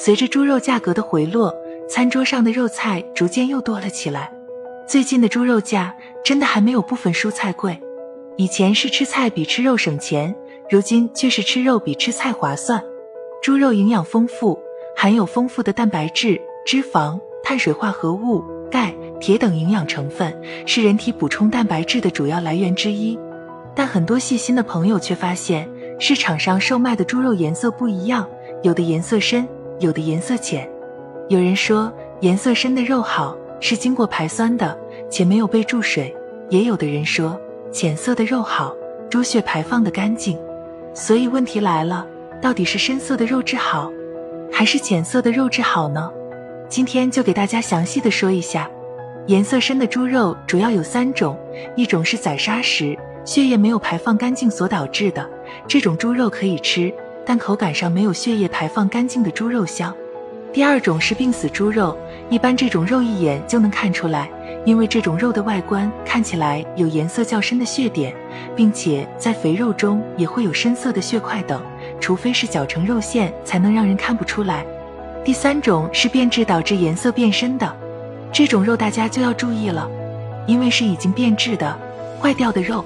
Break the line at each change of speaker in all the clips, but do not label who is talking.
随着猪肉价格的回落，餐桌上的肉菜逐渐又多了起来。最近的猪肉价真的还没有部分蔬菜贵。以前是吃菜比吃肉省钱，如今却是吃肉比吃菜划算。猪肉营养丰富，含有丰富的蛋白质、脂肪、碳水化合物、钙、铁等营养成分，是人体补充蛋白质的主要来源之一。但很多细心的朋友却发现，市场上售卖的猪肉颜色不一样，有的颜色深。有的颜色浅，有人说颜色深的肉好，是经过排酸的，且没有被注水；也有的人说浅色的肉好，猪血排放的干净。所以问题来了，到底是深色的肉质好，还是浅色的肉质好呢？今天就给大家详细的说一下，颜色深的猪肉主要有三种，一种是宰杀时血液没有排放干净所导致的，这种猪肉可以吃。但口感上没有血液排放干净的猪肉香。第二种是病死猪肉，一般这种肉一眼就能看出来，因为这种肉的外观看起来有颜色较深的血点，并且在肥肉中也会有深色的血块等，除非是绞成肉馅，才能让人看不出来。第三种是变质导致颜色变深的，这种肉大家就要注意了，因为是已经变质的、坏掉的肉，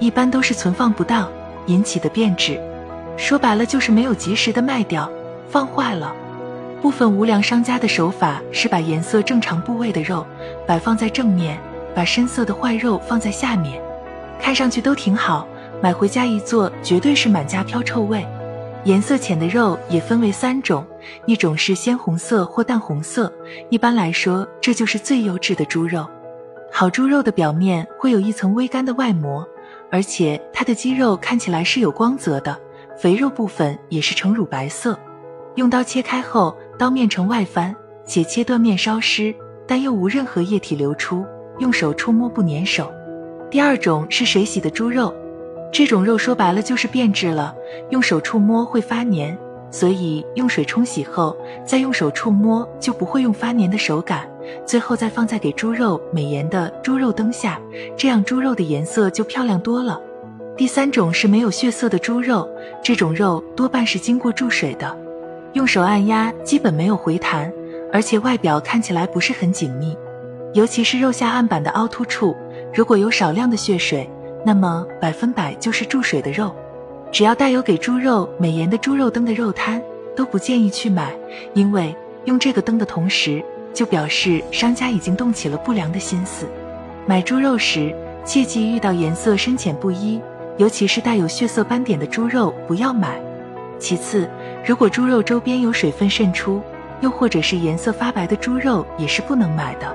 一般都是存放不当引起的变质。说白了就是没有及时的卖掉，放坏了。部分无良商家的手法是把颜色正常部位的肉摆放在正面，把深色的坏肉放在下面，看上去都挺好，买回家一做绝对是满家飘臭味。颜色浅的肉也分为三种，一种是鲜红色或淡红色，一般来说这就是最优质的猪肉。好猪肉的表面会有一层微干的外膜，而且它的肌肉看起来是有光泽的。肥肉部分也是呈乳白色，用刀切开后，刀面呈外翻，且切断面稍湿，但又无任何液体流出，用手触摸不粘手。第二种是水洗的猪肉，这种肉说白了就是变质了，用手触摸会发黏，所以用水冲洗后再用手触摸就不会用发黏的手感。最后再放在给猪肉美颜的猪肉灯下，这样猪肉的颜色就漂亮多了。第三种是没有血色的猪肉，这种肉多半是经过注水的，用手按压基本没有回弹，而且外表看起来不是很紧密，尤其是肉下案板的凹凸处，如果有少量的血水，那么百分百就是注水的肉。只要带有给猪肉美颜的猪肉灯的肉摊，都不建议去买，因为用这个灯的同时，就表示商家已经动起了不良的心思。买猪肉时，切记遇到颜色深浅不一。尤其是带有血色斑点的猪肉不要买。其次，如果猪肉周边有水分渗出，又或者是颜色发白的猪肉也是不能买的。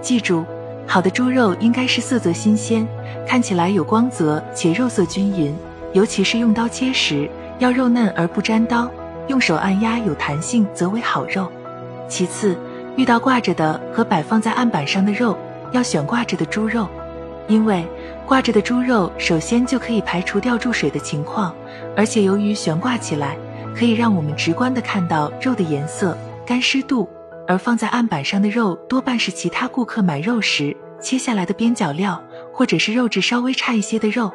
记住，好的猪肉应该是色泽新鲜，看起来有光泽且肉色均匀。尤其是用刀切时，要肉嫩而不粘刀，用手按压有弹性则为好肉。其次，遇到挂着的和摆放在案板上的肉，要选挂着的猪肉。因为挂着的猪肉首先就可以排除掉注水的情况，而且由于悬挂起来，可以让我们直观的看到肉的颜色、干湿度。而放在案板上的肉多半是其他顾客买肉时切下来的边角料，或者是肉质稍微差一些的肉。